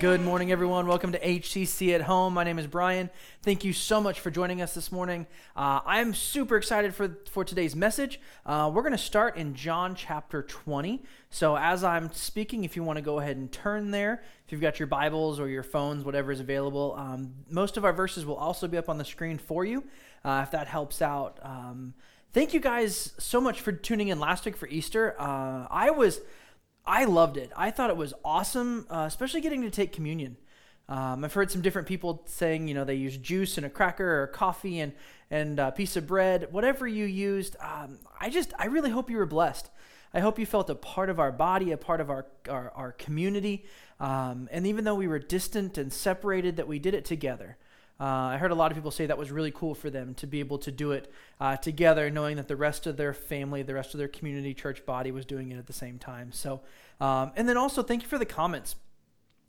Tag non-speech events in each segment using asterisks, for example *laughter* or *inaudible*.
Good morning, everyone. Welcome to HCC at Home. My name is Brian. Thank you so much for joining us this morning. Uh, I'm super excited for, for today's message. Uh, we're going to start in John chapter 20. So, as I'm speaking, if you want to go ahead and turn there, if you've got your Bibles or your phones, whatever is available, um, most of our verses will also be up on the screen for you uh, if that helps out. Um, thank you guys so much for tuning in last week for Easter. Uh, I was I loved it. I thought it was awesome, uh, especially getting to take communion. Um, I've heard some different people saying, you know, they use juice and a cracker or coffee and and a piece of bread, whatever you used. Um, I just, I really hope you were blessed. I hope you felt a part of our body, a part of our our, our community, um, and even though we were distant and separated, that we did it together. Uh, I heard a lot of people say that was really cool for them to be able to do it uh, together, knowing that the rest of their family, the rest of their community church body was doing it at the same time. So, um, and then also thank you for the comments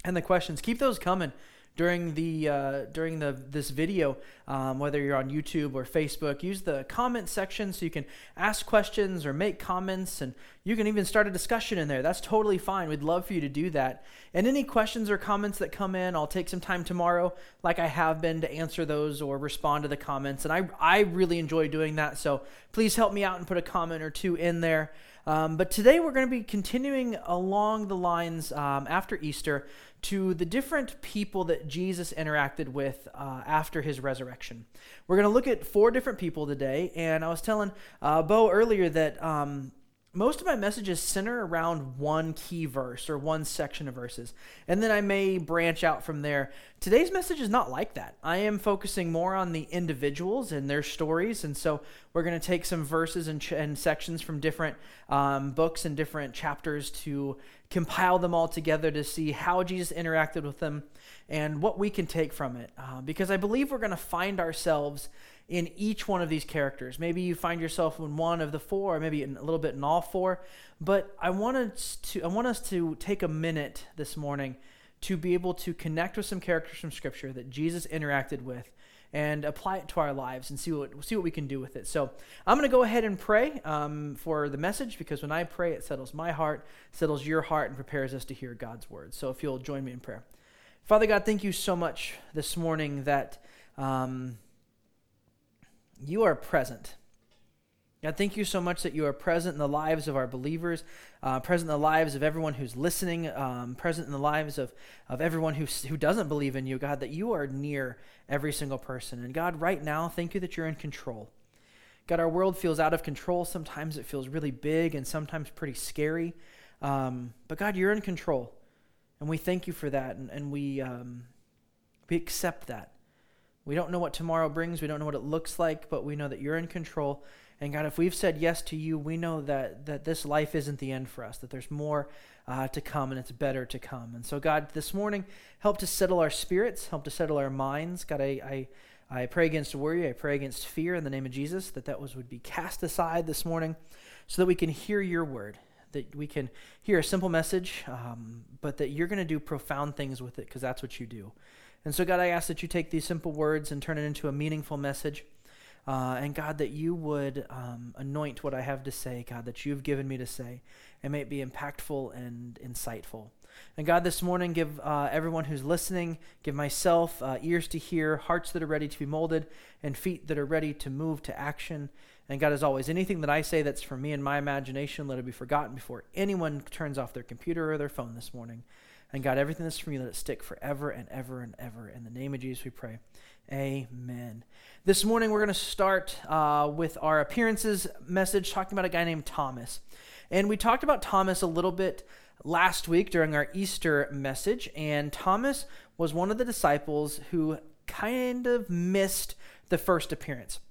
and the questions. Keep those coming during the uh, during the this video, um, whether you're on YouTube or Facebook, use the comment section so you can ask questions or make comments, and you can even start a discussion in there. That's totally fine. We'd love for you to do that. And any questions or comments that come in, I'll take some time tomorrow, like I have been, to answer those or respond to the comments. And I I really enjoy doing that. So please help me out and put a comment or two in there. Um, but today we're going to be continuing along the lines um, after Easter to the different people that Jesus interacted with uh, after his resurrection. We're going to look at four different people today, and I was telling uh, Bo earlier that um, most of my messages center around one key verse or one section of verses, and then I may branch out from there. Today's message is not like that. I am focusing more on the individuals and their stories, and so we're going to take some verses and, ch- and sections from different um, books and different chapters to compile them all together to see how Jesus interacted with them and what we can take from it. Uh, because I believe we're going to find ourselves in each one of these characters. Maybe you find yourself in one of the four, or maybe a little bit in all four. But I wanted to I want us to take a minute this morning to be able to connect with some characters from Scripture that Jesus interacted with and apply it to our lives and see what see what we can do with it. So I'm going to go ahead and pray um, for the message because when I pray, it settles my heart, settles your heart, and prepares us to hear God's word. So if you'll join me in prayer, Father God, thank you so much this morning that. Um, you are present. God, thank you so much that you are present in the lives of our believers, uh, present in the lives of everyone who's listening, um, present in the lives of, of everyone who, who doesn't believe in you, God, that you are near every single person. And God, right now, thank you that you're in control. God, our world feels out of control. Sometimes it feels really big and sometimes pretty scary. Um, but God, you're in control. And we thank you for that. And, and we, um, we accept that. We don't know what tomorrow brings. We don't know what it looks like, but we know that you're in control. And God, if we've said yes to you, we know that, that this life isn't the end for us, that there's more uh, to come and it's better to come. And so, God, this morning, help to settle our spirits, help to settle our minds. God, I, I, I pray against worry. I pray against fear in the name of Jesus, that that was, would be cast aside this morning so that we can hear your word, that we can hear a simple message, um, but that you're going to do profound things with it because that's what you do. And so, God, I ask that you take these simple words and turn it into a meaningful message. Uh, and God, that you would um, anoint what I have to say, God, that you've given me to say, and may it be impactful and insightful. And God, this morning, give uh, everyone who's listening, give myself uh, ears to hear, hearts that are ready to be molded, and feet that are ready to move to action. And God, as always, anything that I say that's from me and my imagination, let it be forgotten before anyone turns off their computer or their phone this morning. And God, everything that's from you, let it stick forever and ever and ever. In the name of Jesus, we pray. Amen. This morning, we're going to start uh, with our appearances message, talking about a guy named Thomas. And we talked about Thomas a little bit last week during our Easter message. And Thomas was one of the disciples who kind of missed the first appearance.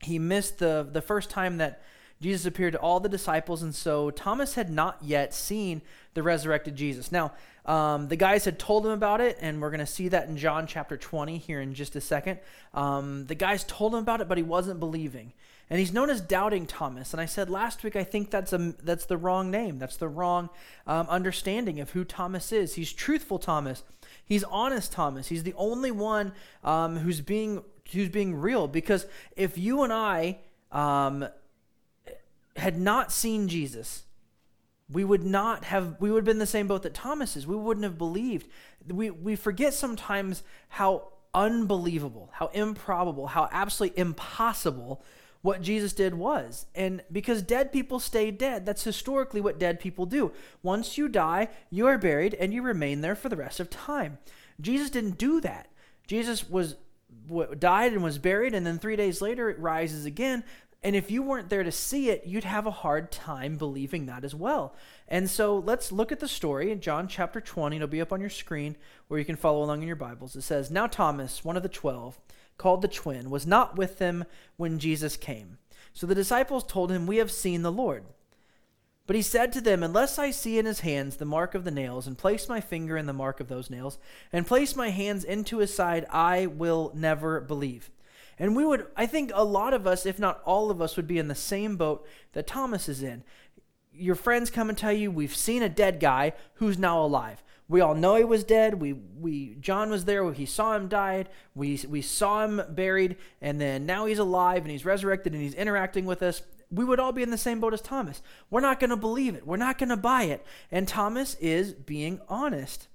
He missed the, the first time that Jesus appeared to all the disciples, and so Thomas had not yet seen the resurrected Jesus. Now, um, the guys had told him about it, and we're going to see that in John chapter 20 here in just a second. Um, the guys told him about it, but he wasn't believing. And he's known as Doubting Thomas. And I said last week, I think that's, a, that's the wrong name. That's the wrong um, understanding of who Thomas is. He's truthful Thomas. He's honest Thomas. He's the only one um, who's, being, who's being real. Because if you and I um, had not seen Jesus, we would not have we would have been the same boat that Thomas is. We wouldn't have believed. We we forget sometimes how unbelievable, how improbable, how absolutely impossible what Jesus did was. And because dead people stay dead, that's historically what dead people do. Once you die, you are buried and you remain there for the rest of time. Jesus didn't do that. Jesus was died and was buried and then 3 days later it rises again. And if you weren't there to see it, you'd have a hard time believing that as well. And so let's look at the story in John chapter 20. It'll be up on your screen where you can follow along in your Bibles. It says, Now Thomas, one of the twelve, called the twin, was not with them when Jesus came. So the disciples told him, We have seen the Lord. But he said to them, Unless I see in his hands the mark of the nails, and place my finger in the mark of those nails, and place my hands into his side, I will never believe. And we would, I think a lot of us, if not all of us, would be in the same boat that Thomas is in. Your friends come and tell you, We've seen a dead guy who's now alive. We all know he was dead. We we John was there. He saw him died. We we saw him buried, and then now he's alive and he's resurrected and he's interacting with us. We would all be in the same boat as Thomas. We're not going to believe it. We're not going to buy it. And Thomas is being honest.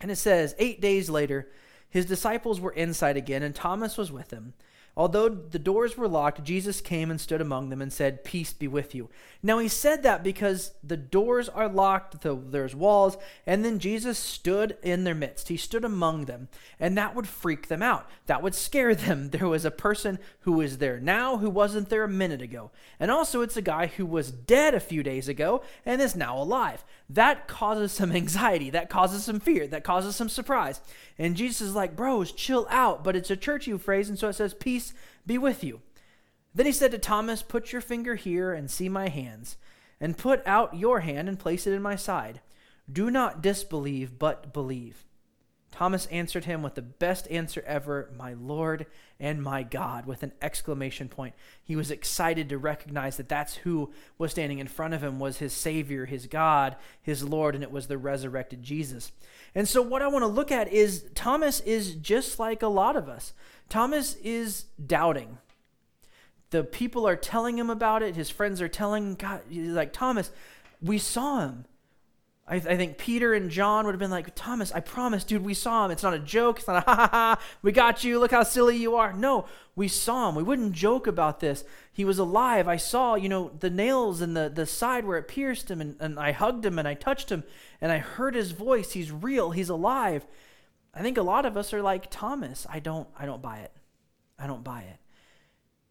And it says, eight days later, his disciples were inside again, and Thomas was with them. Although the doors were locked, Jesus came and stood among them and said, Peace be with you. Now he said that because the doors are locked, there's walls, and then Jesus stood in their midst. He stood among them, and that would freak them out. That would scare *laughs* them. There was a person who is there now who wasn't there a minute ago. And also, it's a guy who was dead a few days ago and is now alive. That causes some *laughs* anxiety. That causes some fear. That causes some surprise. And Jesus is like, Bros, chill out. But it's a churchy phrase, and so it says, Peace peace be with you. Then he said to Thomas, Put your finger here and see my hands, and put out your hand and place it in my side. Do not disbelieve, but believe. Thomas answered him with the best answer ever, My Lord and my God, with an exclamation point. He was excited to recognize that that's who was standing in front of him was his Savior, his God, his Lord, and it was the resurrected Jesus. And so, what I want to look at is Thomas is just like a lot of us. Thomas is doubting. The people are telling him about it. His friends are telling God, he's like, Thomas, we saw him. I, I, think Peter and John would have been like, Thomas, I promise, dude, we saw him. It's not a joke. It's not a *laughs* ha ha ha. We got you. Look how silly you are. No, we saw him. We wouldn't joke about this. He was alive. I saw, you know, the nails and the, the side where it pierced him, and, and I hugged him and I touched him, and I heard his voice. He's real. He's alive. I think a lot of us are like Thomas. I don't I don't buy it. I don't buy it.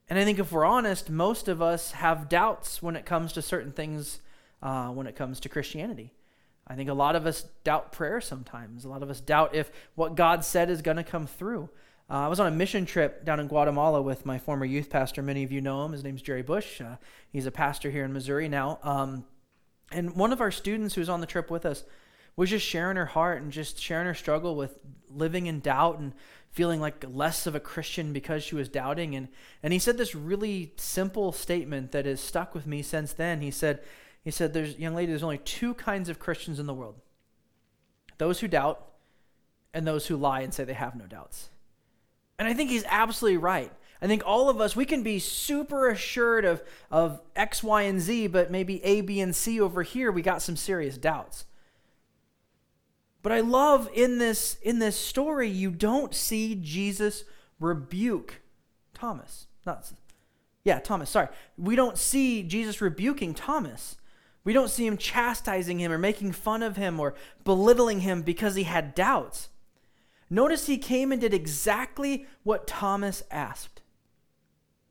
And I think if we're honest, most of us have doubts when it comes to certain things uh, when it comes to Christianity. I think a lot of us doubt prayer sometimes. A lot of us doubt if what God said is going to come through. Uh, I was on a mission trip down in Guatemala with my former youth pastor. Many of you know him. His name's Jerry Bush. Uh, he's a pastor here in Missouri now. Um, and one of our students who was on the trip with us was just sharing her heart and just sharing her struggle with living in doubt and feeling like less of a Christian because she was doubting. And, and he said this really simple statement that has stuck with me since then. He said, he said, There's young lady, there's only two kinds of Christians in the world. Those who doubt and those who lie and say they have no doubts. And I think he's absolutely right. I think all of us, we can be super assured of, of X, Y, and Z, but maybe A, B, and C over here, we got some serious doubts. But I love in this in this story you don't see Jesus rebuke Thomas. Not Yeah, Thomas, sorry. We don't see Jesus rebuking Thomas. We don't see him chastising him or making fun of him or belittling him because he had doubts. Notice he came and did exactly what Thomas asked.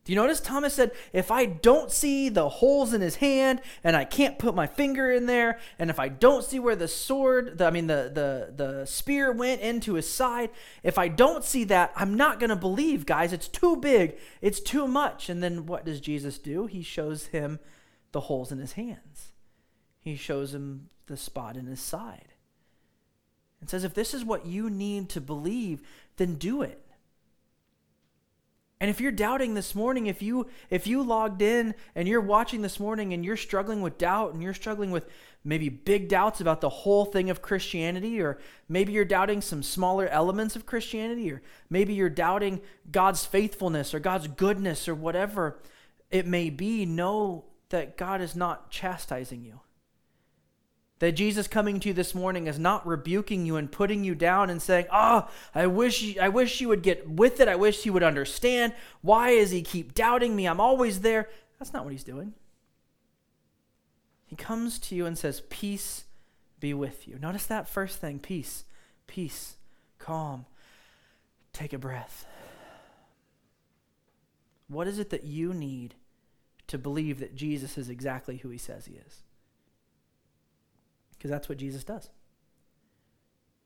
Do you notice Thomas said, if I don't see the holes in his hand and I can't put my finger in there, and if I don't see where the sword, the, I mean the, the the spear went into his side, if I don't see that, I'm not going to believe, guys. It's too big. It's too much. And then what does Jesus do? He shows him the holes in his hands. He shows him the spot in his side. And says, if this is what you need to believe, then do it. And if you're doubting this morning, if you if you logged in and you're watching this morning and you're struggling with doubt and you're struggling with maybe big doubts about the whole thing of Christianity or maybe you're doubting some smaller elements of Christianity or maybe you're doubting God's faithfulness or God's goodness or whatever it may be, know that God is not chastising you. That Jesus coming to you this morning is not rebuking you and putting you down and saying, "Oh, I wish I wish you would get with it. I wish you would understand. Why does he keep doubting me? I'm always there." That's not what he's doing. He comes to you and says, "Peace be with you." Notice that first thing, peace. Peace. Calm. Take a breath. What is it that you need to believe that Jesus is exactly who he says he is? Because that's what Jesus does.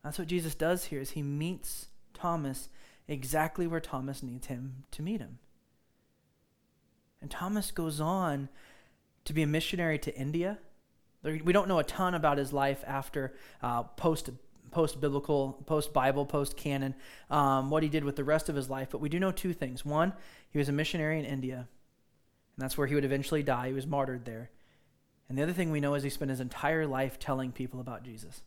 That's what Jesus does here is he meets Thomas exactly where Thomas needs him to meet him. And Thomas goes on to be a missionary to India. We don't know a ton about his life after uh, post post biblical, post Bible, post canon, um, what he did with the rest of his life. But we do know two things. One, he was a missionary in India, and that's where he would eventually die. He was martyred there. And the other thing we know is he spent his entire life telling people about Jesus.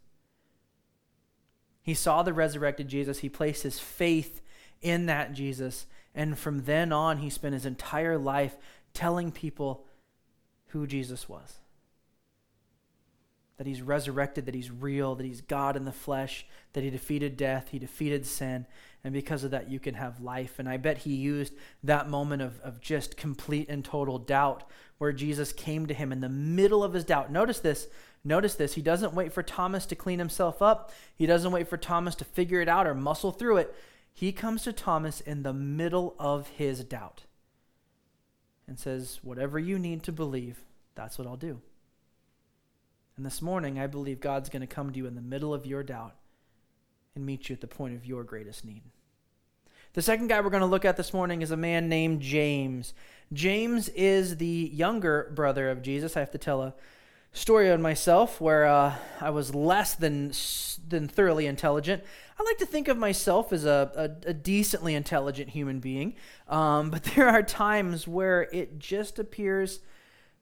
He saw the resurrected Jesus, he placed his faith in that Jesus, and from then on, he spent his entire life telling people who Jesus was. That he's resurrected, that he's real, that he's God in the flesh, that he defeated death, he defeated sin, and because of that, you can have life. And I bet he used that moment of, of just complete and total doubt where Jesus came to him in the middle of his doubt. Notice this. Notice this. He doesn't wait for Thomas to clean himself up, he doesn't wait for Thomas to figure it out or muscle through it. He comes to Thomas in the middle of his doubt and says, Whatever you need to believe, that's what I'll do. And this morning, I believe God's going to come to you in the middle of your doubt and meet you at the point of your greatest need. The second guy we're going to look at this morning is a man named James. James is the younger brother of Jesus. I have to tell a story on myself where uh, I was less than than thoroughly intelligent. I like to think of myself as a, a, a decently intelligent human being, um, but *laughs* there are times where it just appears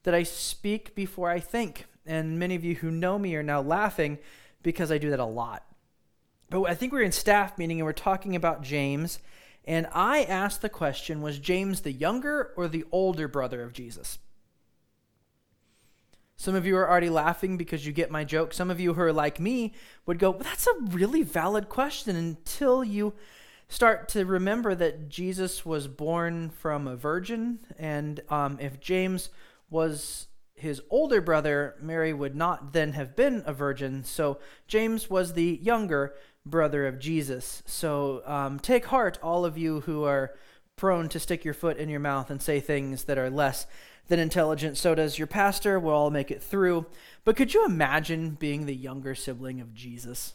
that I speak before I think. And many of you who know me are now laughing because I do that a lot. But I think we we're in staff meeting and we're talking about James and I asked the question was James the younger or the older brother of Jesus? Some of you are already laughing because you get my joke. Some of you who are like me would go, well, That's a really valid question until you start to remember that Jesus was born from a virgin. And um, if James was his older brother, Mary would not then have been a virgin. So James was the younger brother of Jesus. So um, take heart, all of you who are prone to stick your foot in your mouth and say things that are less than intelligent. So does your pastor. We'll all make it through. But could you imagine being the younger sibling of Jesus?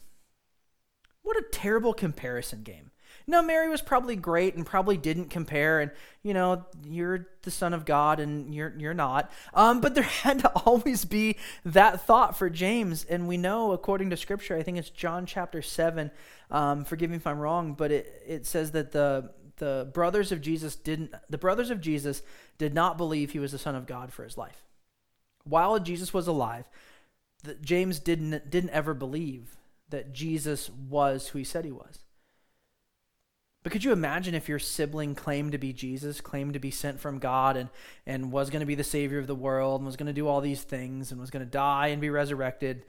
What a terrible comparison game. No, Mary was probably great and probably didn't compare, and you know, you're the son of God and you're you're not. Um, but there *laughs* had to always be that thought for James, and we know according to Scripture, I think it's John chapter seven. Um, forgive me if I'm wrong, but it it says that the the brothers of Jesus didn't the brothers of Jesus did not believe he was the son of God for his life. While Jesus was alive, the, James didn't didn't ever believe that Jesus was who he said he was. But could you imagine if your sibling claimed to be Jesus, claimed to be sent from God, and, and was going to be the Savior of the world, and was going to do all these things, and was going to die and be resurrected?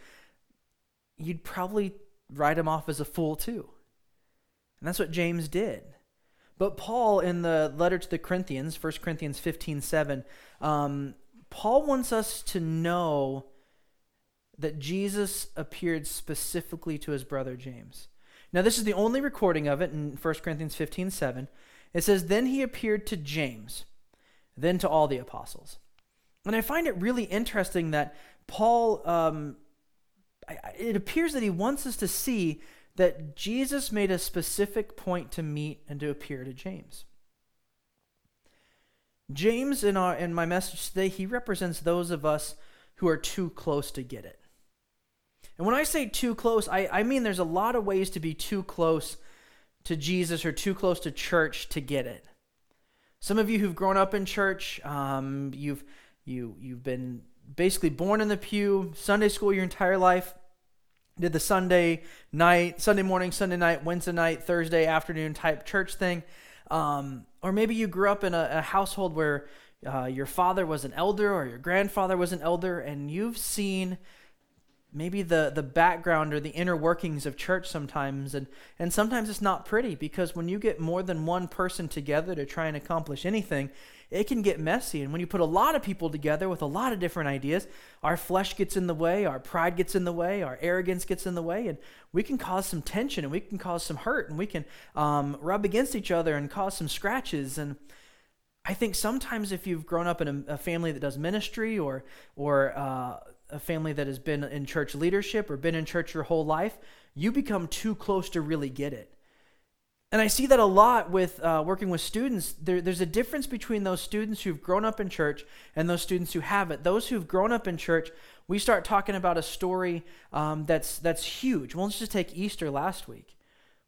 You'd probably write him off as a fool too. And that's what James did. But Paul, in the letter to the Corinthians, 1 Corinthians 15 7, um, Paul wants us to know that Jesus appeared specifically to his brother James. Now, this is the only recording of it in 1 Corinthians 15 7. It says, Then he appeared to James, then to all the apostles. And I find it really interesting that Paul, um, it appears that he wants us to see that Jesus made a specific point to meet and to appear to James. James, in, our, in my message today, he represents those of us who are too close to get it. And when I say too close, I, I mean there's a lot of ways to be too close to Jesus or too close to church to get it. Some of you who've grown up in church, um, you've you you've been basically born in the pew, Sunday school your entire life, did the Sunday night, Sunday morning, Sunday night, Wednesday night, Thursday afternoon type church thing. Um, or maybe you grew up in a, a household where uh, your father was an elder or your grandfather was an elder, and you've seen maybe the the background or the inner workings of church sometimes and and sometimes it's not pretty because when you get more than one person together to try and accomplish anything it can get messy. And when you put a lot of people together with a lot of different ideas our flesh gets in the way our pride gets in the way our arrogance gets in the way and we can cause some tension and we can cause some hurt and we can um, rub against each other and cause some scratches. And I think sometimes if you've grown up in a, a family that does ministry or or uh, a family that has been in church leadership or been in church your whole life, you become too close to really get it. And I see that a lot with uh, working with students. There, there's a difference between those students who've grown up in church and those students who haven't. Those who've grown up in church, we start talking about a story um, that's that's huge. Well, let's just take Easter last week.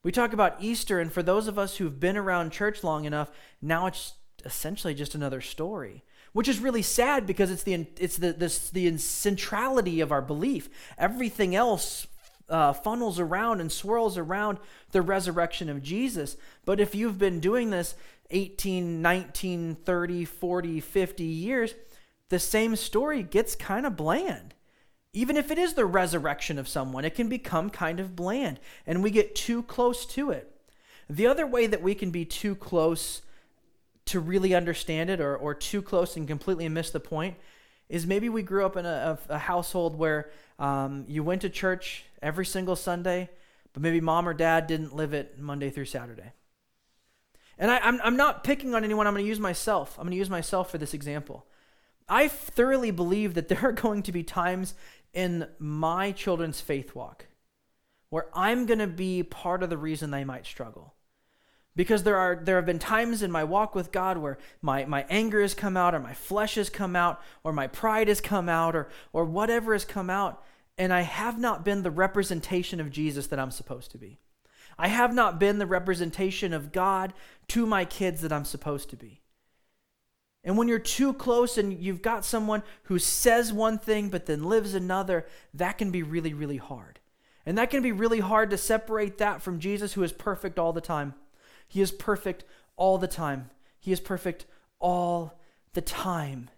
We talk about Easter, and for those of us who've been around church long enough, now it's essentially just another story which is really sad because it's the it's the the, the centrality of our belief. Everything else uh, funnels around and swirls around the resurrection of Jesus. But if you've been doing this 18, 19, 30, 40, 50 years, the same story gets kind of bland. Even if it is the resurrection of someone, it can become kind of bland and we get too close to it. The other way that we can be too close to really understand it or, or too close and completely miss the point is maybe we grew up in a, a household where um, you went to church every single Sunday, but maybe mom or dad didn't live it Monday through Saturday. And I, I'm, I'm not picking on anyone, I'm going to use myself. I'm going to use myself for this example. I thoroughly believe that there are going to be times in my children's faith walk where I'm going to be part of the reason they might struggle because there are there have been times in my walk with God where my, my anger has come out or my flesh has come out or my pride has come out or or whatever has come out and I have not been the representation of Jesus that I'm supposed to be. I have not been the representation of God to my kids that I'm supposed to be. And when you're too close and you've got someone who says one thing but then lives another, that can be really, really hard. And that can be really hard to separate that from Jesus, who is perfect all the time. He is perfect all the time. He is perfect all the time.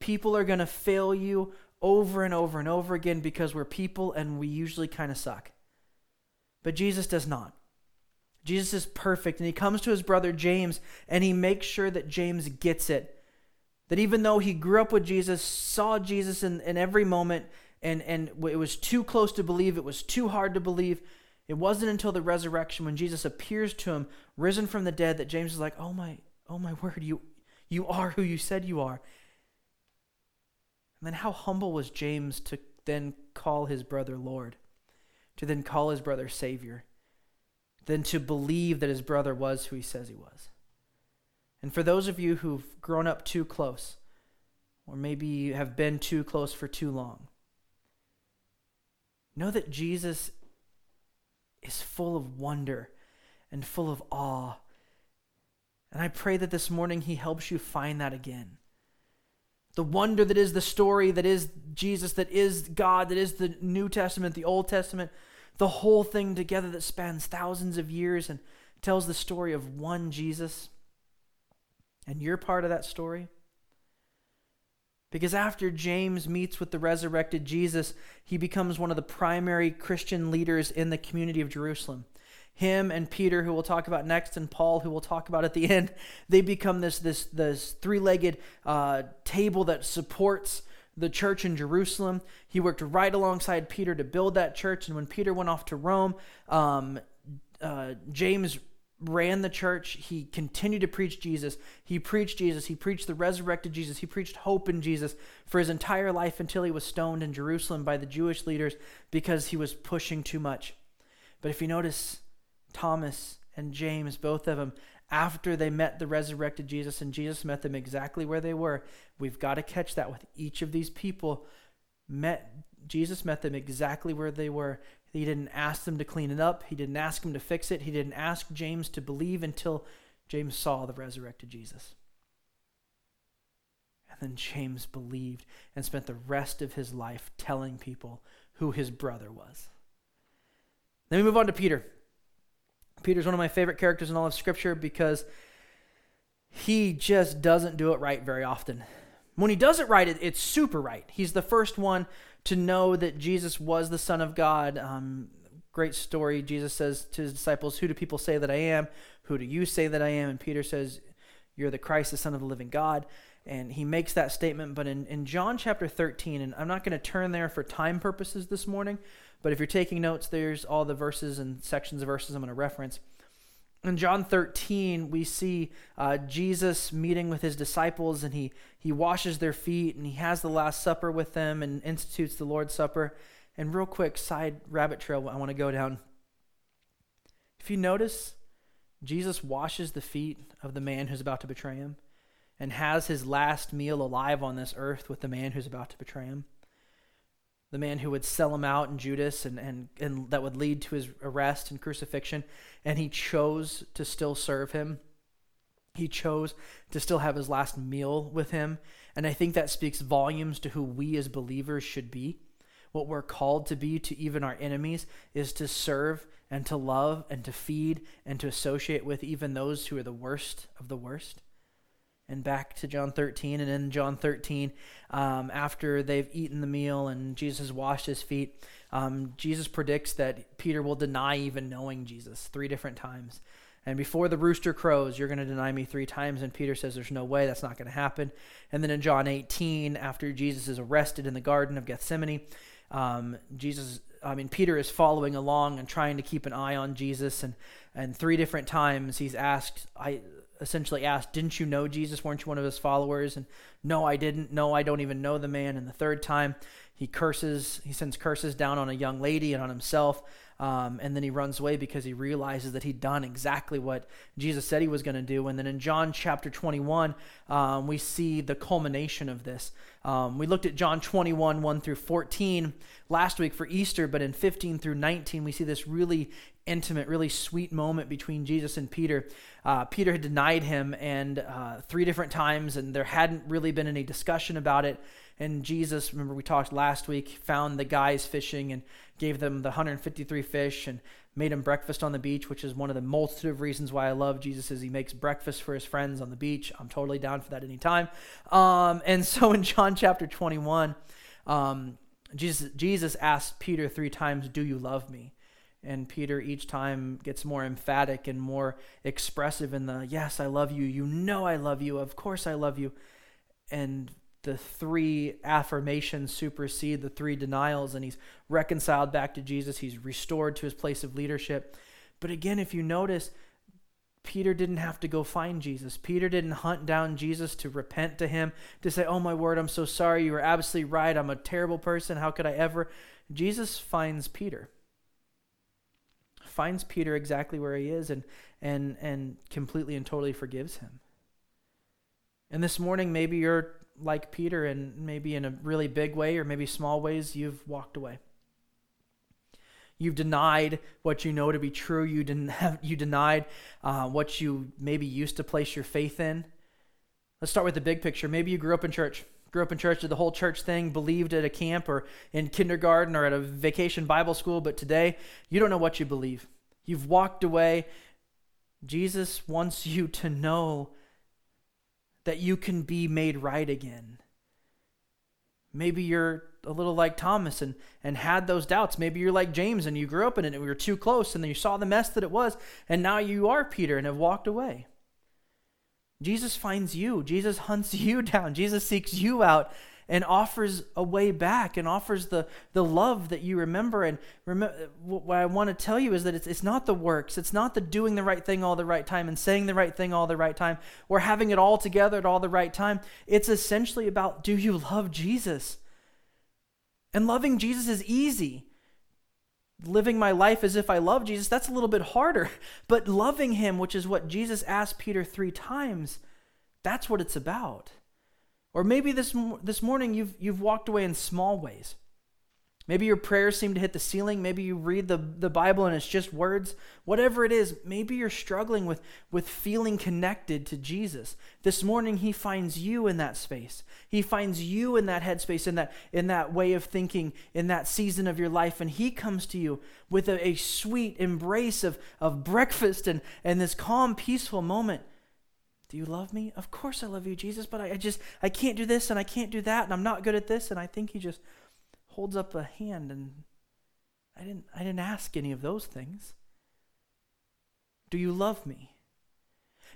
People are going to fail you over and over and over again because we're people and we usually kind of suck. But Jesus does not. Jesus is perfect, and he comes to his brother James and he makes sure that James gets it. That even though he grew up with Jesus, saw Jesus in, in every moment, and, and it was too close to believe, it was too hard to believe, it wasn't until the resurrection when Jesus appears to him, risen from the dead, that James is like, "Oh my, oh my word, you you are who you said you are." And then how humble was James to then call his brother Lord, to then call his brother Savior, then to believe that his brother was who he says he was. And for those of you who've grown up too close, or maybe have been too close for too long, know that Jesus is full of wonder and full of awe. And I pray that this morning He helps you find that again. The wonder that is the story, that is Jesus, that is God, that is the New Testament, the Old Testament, the whole thing together that spans thousands of years and tells the story of one Jesus. And you're part of that story. Because after James meets with the resurrected Jesus, he becomes one of the primary Christian leaders in the community of Jerusalem. Him and Peter, who we'll talk about next, and Paul, who we'll talk about at the *laughs* end, they become this, this, this three legged uh, table that supports the church in Jerusalem. He worked right alongside Peter to build that church. And when Peter went off to Rome, um, uh, James ran the church. He continued to preach Jesus. He preached Jesus. He preached the resurrected Jesus. He preached hope in Jesus for his entire life until he was stoned in Jerusalem by the Jewish leaders because he was pushing too much. But if you notice, Thomas and James, both of them, after they met the resurrected Jesus and Jesus met them exactly where they were, we've got to catch that with each of these people. Met Jesus met them exactly where they were. He didn't ask them to clean it up. He didn't ask them to fix it. He didn't ask James to believe until James saw the resurrected Jesus. And then James believed and spent the rest of his life telling people who his brother was. Then we move on to Peter. Peter's one of my favorite characters in all of Scripture because he just doesn't do it right very often. When he does it right, it, it's super right. He's the first one to know that Jesus was the Son of God. Um, great story. Jesus says to his disciples, Who do people say that I am? Who do you say that I am? And Peter says, You're the Christ, the Son of the living God. And he makes that statement. But in, in John chapter 13, and I'm not going to turn there for time purposes this morning, but if you're taking notes, there's all the verses and sections of verses I'm going to reference in John 13, we see uh, Jesus meeting with his disciples, and he, he washes their feet, and he has the Last Supper with them, and institutes the Lord's Supper. And real quick, side rabbit trail I want to go down. If you notice, Jesus washes the feet of the man who's about to betray him, and has his last meal alive on this earth with the man who's about to betray him the man who would sell him out in Judas and, and, and that would lead to his arrest and crucifixion, and he chose to still serve him. He chose to still have his last meal with him. And I think that speaks volumes to who we as believers should be. What we're called to be to even our enemies is to serve and to love and to feed and to associate with even those who are the worst of the worst and back to John 13. And in John 13, um, after they've eaten the meal and Jesus washed his feet, um, Jesus predicts that Peter will deny even knowing Jesus three different times. And before the rooster crows, you're going to deny me three times. And Peter says, There's no way, that's not going to happen. And then in John 18, after Jesus is arrested in the Garden of Gethsemane, um, Jesus, I mean, Peter is following along and trying to keep an eye on Jesus. And, and three different times he's asked, I, essentially asked, Didn't you know Jesus? Weren't you one of his followers? And no, I didn't. No, I don't even know the man. And the third time, he curses, he sends curses down on a young lady and on himself. Um, and then he runs away because he realizes that he'd done exactly what Jesus said he was going to do. And then in John chapter 21, um, we see the culmination of this. Um, we looked at John 21, 1 through 14 last week for Easter, but in 15 through 19, we see this really intimate, really sweet moment between Jesus and Peter. Uh, Peter had denied him and uh, three different times, and there hadn't really been any discussion about it. And Jesus, remember we talked last week, found the guys fishing and gave them the 153 fish and made them breakfast on the beach, which is one of the multitude of reasons why I love Jesus is he makes breakfast for his friends on the beach. I'm totally down for that anytime. Um, and so in John chapter 21, um, Jesus, Jesus asked Peter three times, Do you love me? And Peter each time gets more emphatic and more expressive in the, Yes, I love you. You know I love you. Of course I love you. And the three affirmations supersede the three denials, and he's reconciled back to Jesus. He's restored to his place of leadership. But again, if you notice, Peter didn't have to go find Jesus. Peter didn't hunt down Jesus to repent to him, to say, Oh, my word, I'm so sorry. You were absolutely right. I'm a terrible person. How could I ever? Jesus finds Peter. Finds Peter exactly where he is and, and, and completely and totally forgives him. And this morning, maybe you're like Peter, and maybe in a really big way or maybe small ways, you've walked away. You've denied what you know to be true. You, didn't *laughs* have, you denied uh, what you maybe used to place your faith in. Let's start with the big picture. Maybe you grew up in church, grew up in church, did the whole church thing, believed at a camp or in kindergarten or at a vacation Bible school, but today you don't know what you believe. You've walked away. Jesus wants *laughs* you to know that you can be made right again. Maybe you're a little like Thomas and, and had those doubts. Maybe you're like James and you grew up in it and we were too close and then you saw the mess that it was, and now you are Peter and have walked away. Jesus finds you. Jesus hunts *laughs* you down. Jesus seeks you out and offers a way back and offers the, the love that you remember. And remember, what I want to tell you is that it's, it's not the works, it's not the doing the right thing all the right time and saying the right thing all the right time or having it all together at all the right time. It's essentially about do you love Jesus? And loving Jesus is easy. Living my life as if I love Jesus, that's a little bit harder. *laughs* But loving him, which is what Jesus asked Peter three times, that's what it's about. Or maybe this, this morning you've, you've walked away in small ways. Maybe your prayers seem to hit the ceiling. Maybe you read the, the Bible and it's just words. Whatever it is, maybe you're struggling with, with feeling connected to Jesus. This morning, He finds you in that space. He finds you in that headspace, in that, in that way of thinking, in that season of your life. And He comes to you with a, a sweet embrace of, of breakfast and, and this calm, peaceful moment Do you love me? Of course I love you, Jesus, but I, I just, I can't do this and I can't do that and I'm not good at this. And I think he just holds up a hand and I didn't, I didn't ask any of those things. Do you love me?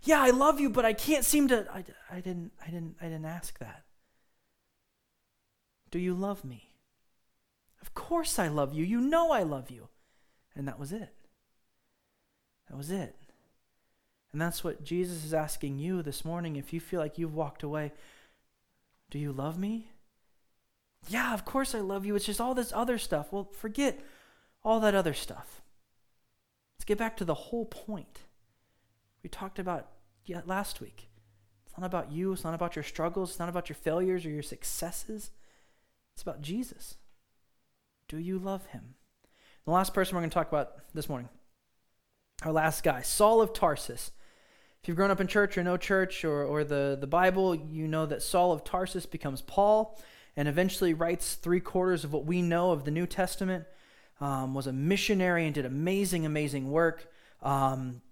Yeah, I love you, but I can't seem to, I, I didn't, I didn't, I didn't ask that. Do you love me? Of course I love you. You know I love you. And that was it. That was it. And that's what Jesus is asking you this morning. If you feel like you've walked away, do you love me? Yeah, of course I love you. It's just all this other stuff. Well, forget all that other stuff. Let's get back to the whole point we talked about last week. It's not about you. It's not about your struggles. It's not about your failures or your successes. It's about Jesus. Do you love him? The last person we're going to talk about this morning, our last guy, Saul of Tarsus. If you've grown up in church or no church or, or the, the Bible, you know that Saul of Tarsus becomes Paul and eventually writes three quarters of what we know of the New Testament. Um, was a missionary and did amazing, amazing work. Um,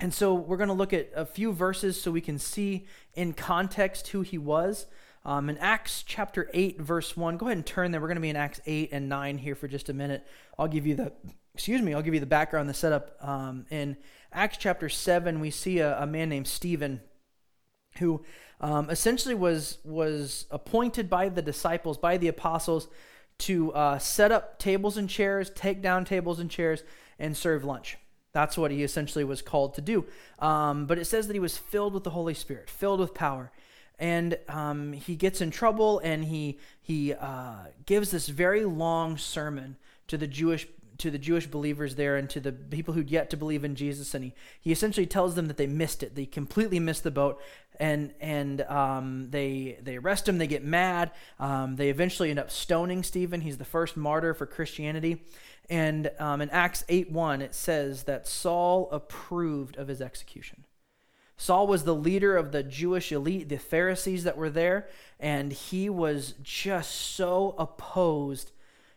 and so we're going to look at a few verses so we can see in context who he was. Um, in Acts chapter 8, verse 1, go ahead and turn there. We're going to be in Acts 8 and 9 here for just a minute. I'll give you the, excuse me, I'll give you the background, the setup. Um, in Acts chapter 7, we see a, a man named Stephen who um, essentially was, was appointed by the disciples, by the apostles, to uh, set up tables and chairs, take down tables and chairs, and serve lunch. That's what he essentially was called to do. Um, but it says that he was filled with the Holy Spirit, filled with power and um, he gets in trouble and he he uh, gives this very long sermon to the Jewish to the Jewish believers there and to the people who'd yet to believe in Jesus and he, he essentially tells them that they missed it. They completely missed the boat and and um, they they arrest him they get mad um, they eventually end up stoning Stephen. He's the first martyr for Christianity. And um, in Acts 8 1 it says that Saul approved of his execution. Saul was the leader of the Jewish elite, the Pharisees that were there, and he was just so opposed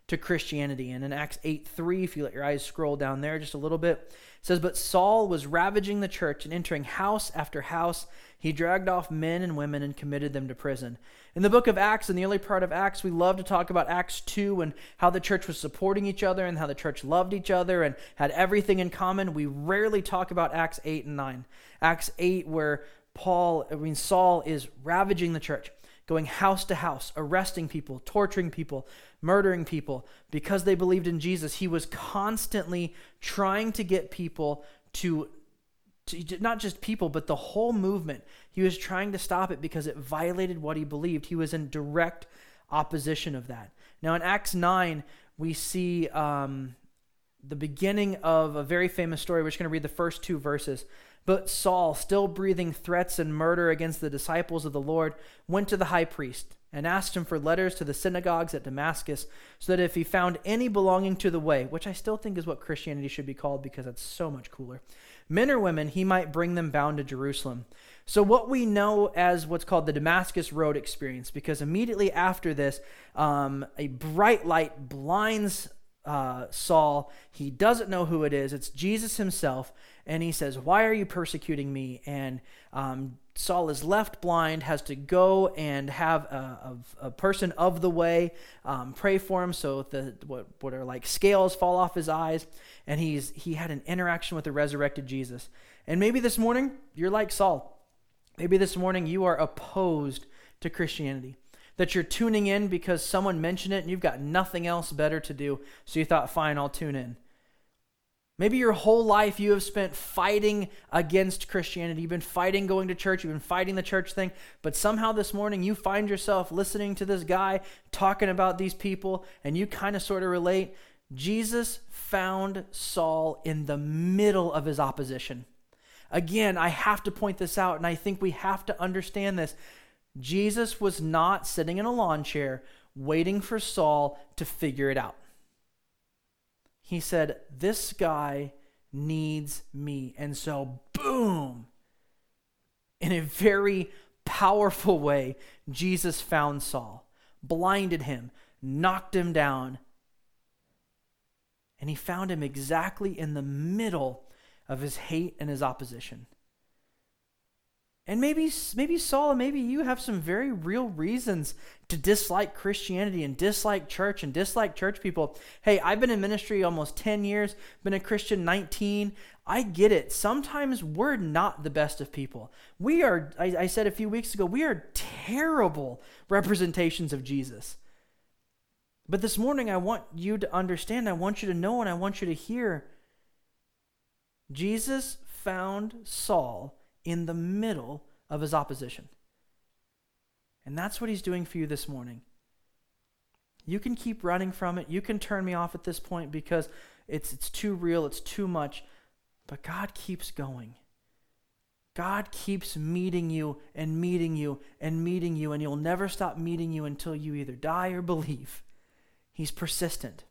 to Christianity. And in Acts 8 3, if you let your eyes scroll down there just a little bit, it says, But Saul was ravaging the church and entering house after house. He dragged off men and women and committed them to prison. In the book of Acts, in the early part of Acts, we love to talk about Acts 2 and how the church was supporting each other and how the church loved each other and had everything in common. We rarely talk about Acts 8 and 9. Acts 8, where Paul, I mean, Saul is ravaging the church, going house to house, arresting people, torturing people, murdering people because they believed in Jesus. He was constantly trying to get people to, to, not just people, but the whole movement. He was trying to stop it because it violated what he believed. He was in direct opposition of that. Now, in Acts 9, we see um, the beginning of a very famous story. We're just going to read the first two verses. But Saul, still breathing threats and murder against the disciples of the Lord, went to the high priest and asked him for letters to the synagogues at Damascus, so that if he found any belonging to the way, which I still think is what Christianity should be called because that's so much cooler, men or women, he might bring them bound to Jerusalem. So, what we know as what's called the Damascus Road experience, because immediately after this, um, a bright light blinds uh, Saul. He doesn't know who it is. It's Jesus himself. And he says, Why are you persecuting me? And um, Saul is left blind, has to go and have a, a, a person of the way um, pray for him so the what, what are like scales fall off his eyes. And he's he had an interaction with the resurrected Jesus. And maybe this morning you're like Saul. Maybe this morning you are opposed to Christianity that you're tuning in because someone mentioned it and you've got nothing else better to do. So you thought, fine, I'll tune in. Maybe your whole life you have spent fighting against Christianity. You've been fighting going to church. You've been fighting the church thing. But somehow this morning you find yourself listening to this guy talking about these people and you kind of sort of relate. Jesus found Saul in the middle of his opposition. Again, I have to point this out, and I think we have to understand this. Jesus was not sitting in a lawn chair waiting for Saul to figure it out. He said, This guy needs me. And so, boom, in a very powerful way, Jesus found Saul, blinded him, knocked him down, and he found him exactly in the middle of his hate and his opposition. And maybe maybe Saul maybe you have some very real reasons to dislike Christianity and dislike church and dislike church people. Hey, I've been in ministry almost 10 years, been a Christian 19. I get it. Sometimes we're not the best of people. We are, I, I said a few weeks ago, we are terrible representations of Jesus. But this morning, I want you to understand, I want you to know, and I want you to hear Jesus found Saul in the middle of his opposition. And that's what he's doing for you this morning. You can keep running from it. You can turn me off at this point because it's, it's too real, it's too much. But God keeps going. God keeps meeting you and meeting you and meeting you, and He'll never stop meeting you until you either die or believe. He's persistent.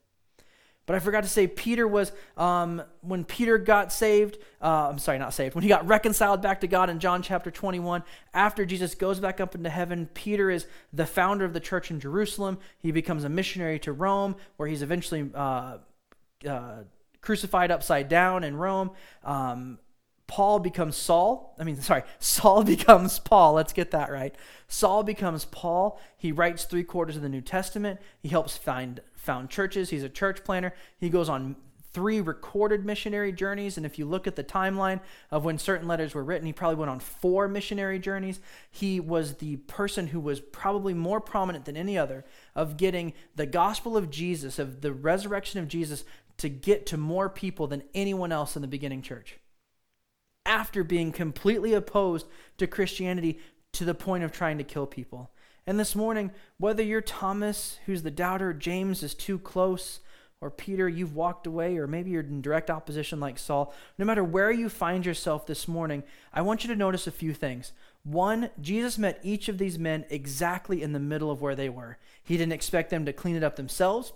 But I forgot to say, Peter was, um, when Peter got saved, uh, I'm sorry, not saved, when he got reconciled back to God in John chapter 21, after Jesus goes back up into heaven, Peter is the founder of the church in Jerusalem. He becomes a missionary to Rome, where he's eventually uh, uh, crucified upside down in Rome. Um, Paul becomes Saul. I mean, *laughs* sorry, Saul becomes Paul. Let's get that right. Saul becomes Paul. He writes three quarters of the New Testament. He helps find found churches. He's a church planner. He goes on three recorded missionary journeys. And if you look at the timeline of when certain letters were written, he probably went on four missionary journeys. He was the person who was probably more prominent than any other of getting the gospel of Jesus, of the resurrection of Jesus, to get to more people than anyone else in the beginning church. After being completely opposed to Christianity to the point of trying to kill people. And this morning, whether you're Thomas, who's the doubter, James is too close, or Peter, you've walked away, or maybe you're in direct opposition like Saul, no matter where you find yourself this morning, I want you to notice a few things. One, Jesus met each of these men exactly in the middle of where they were. He didn't expect them to clean it up themselves,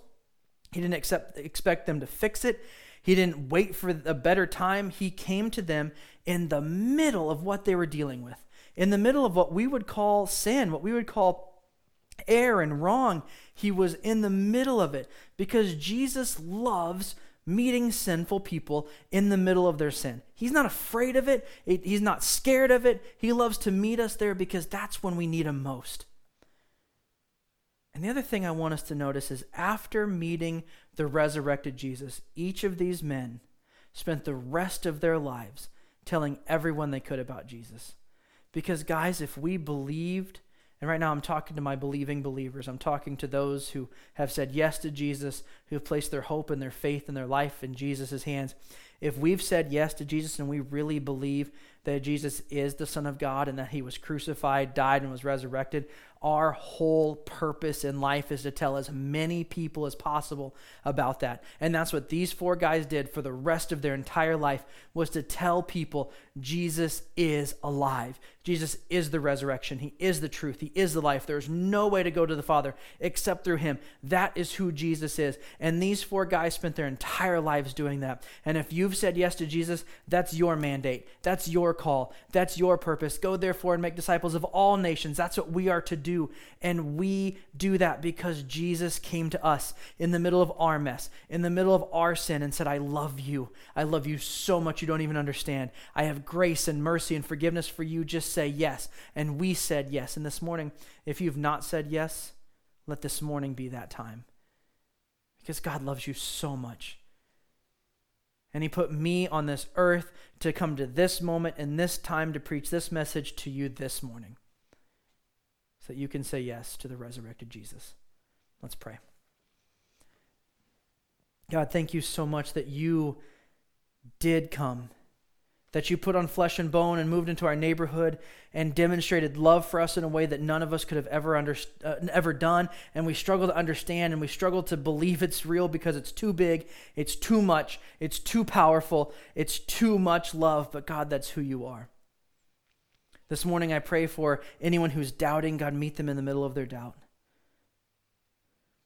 he didn't accept, expect them to fix it. He didn't wait for a better time. He came to them in the middle of what they were dealing with in the middle of what we would call sin, what we would call error and wrong. He was in the middle of it because Jesus loves meeting sinful people in the middle of their sin. He's not afraid of it, he's not scared of it. He loves to meet us there because that's when we need him most. And the other thing I want us to notice is after meeting the resurrected Jesus, each of these men spent the rest of their lives telling everyone they could about Jesus. Because, guys, if we believed, and right now I'm talking to my believing believers, I'm talking to those who have said yes to Jesus, who have placed their hope and their faith and their life in Jesus' hands. If we've said yes to Jesus and we really believe that Jesus is the Son of God and that he was crucified, died, and was resurrected, our whole purpose in life is to tell as many people as possible about that. And that's what these four guys did for the rest of their entire life was to tell people Jesus is alive. Jesus is the resurrection. He is the truth. He is the life. There's no way to go to the Father except through him. That is who Jesus is. And these four guys spent their entire lives doing that. And if you've said yes to Jesus, that's your mandate. That's your call. That's your purpose. Go therefore and make disciples of all nations. That's what we are to do. And we do that because Jesus came to us in the middle of our mess, in the middle of our sin, and said, I love you. I love you so much you don't even understand. I have grace and mercy and forgiveness for you. Just say yes. And we said yes. And this morning, if you've not said yes, let this morning be that time. Because God loves you so much. And He put me on this earth to come to this moment and this time to preach this message to you this morning so that you can say yes to the resurrected Jesus. Let's pray. God, thank you so much that you did come, that you put on flesh and bone and moved into our neighborhood and demonstrated love for us in a way that none of us could have ever under, uh, ever done, and we struggle to understand and we struggle to believe it's real because it's too big, it's too much, it's too powerful, it's too much love. But God, that's who you are. This morning, I pray for anyone who's doubting, God, meet them in the middle of their doubt.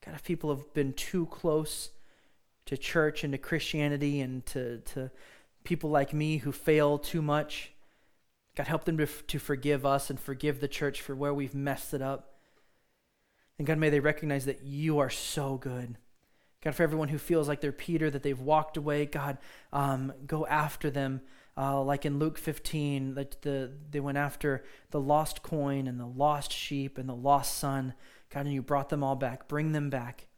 God, if people have been too close to church and to Christianity and to, to people like me who fail too much, God, help them to, to forgive us and forgive the church for where we've messed it up. And God, may they recognize that you are so good. God, for everyone who feels like they're Peter, that they've walked away, God, um, go after them uh, like in Luke 15, that the, they went after the lost coin and the lost sheep and the lost son. God, and you brought them all back. Bring them back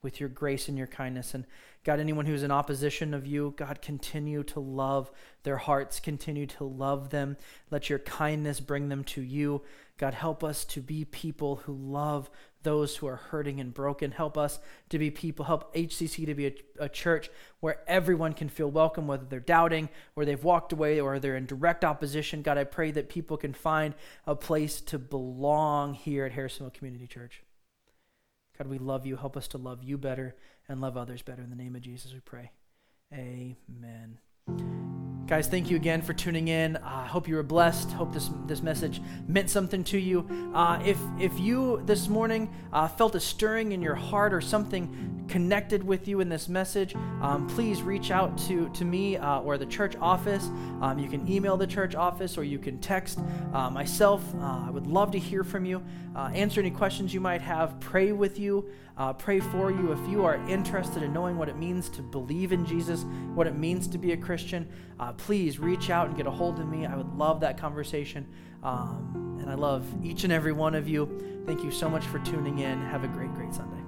with your grace and your kindness. And God, anyone who's in opposition of you, God, continue to love their hearts, continue to love them. Let your kindness bring them to you. God, help us to be people who love those who are hurting and broken. Help us to be people, help HCC to be a, a, church where everyone can feel welcome, whether they're doubting, or they've walked away, or they're in direct opposition. God, I pray that people can find a place to belong here at Harrisonville Community Church. God, we love you. Help us to love you better and love others better. In the name of Jesus, we pray. Amen. Guys, thank you again for tuning in. I uh, hope you were blessed. Hope this this message meant something to you. Uh, if if you this morning uh, felt a stirring in your heart or something connected with you in this message, um, please reach out to to me uh, or the church office. Um, you can email the church office or you can text uh, myself. Uh, I would love to hear from you. answer any questions you might have. Pray with you uh, pray for you. If you are interested in knowing what it means to believe in Jesus, what it means to be a Christian, uh, please reach out and get a hold of me. I would love that conversation. Um, and I love each and every one of you. Thank you so much for tuning in. Have a great, great Sunday.